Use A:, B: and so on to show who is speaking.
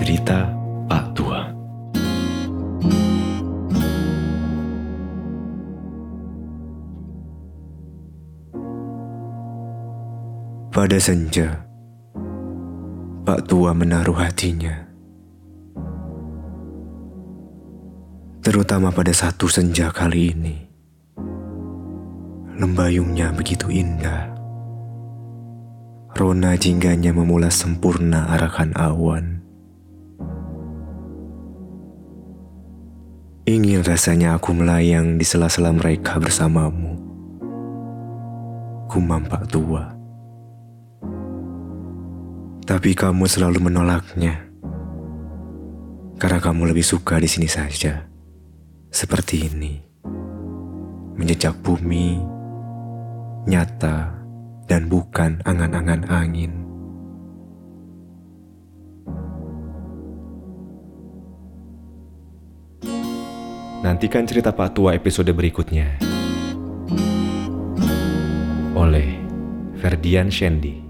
A: Cerita Pak Tua Pada senja, Pak Tua menaruh hatinya. Terutama pada satu senja kali ini. Lembayungnya begitu indah. Rona jingganya memulas sempurna arakan awan. Ingin rasanya aku melayang di sela-sela mereka bersamamu. Kumam Pak Tua. Tapi kamu selalu menolaknya. Karena kamu lebih suka di sini saja. Seperti ini. Menjejak bumi, nyata, dan bukan angan-angan angin.
B: Nantikan cerita Pak Tua episode berikutnya. Oleh Ferdian Shendi.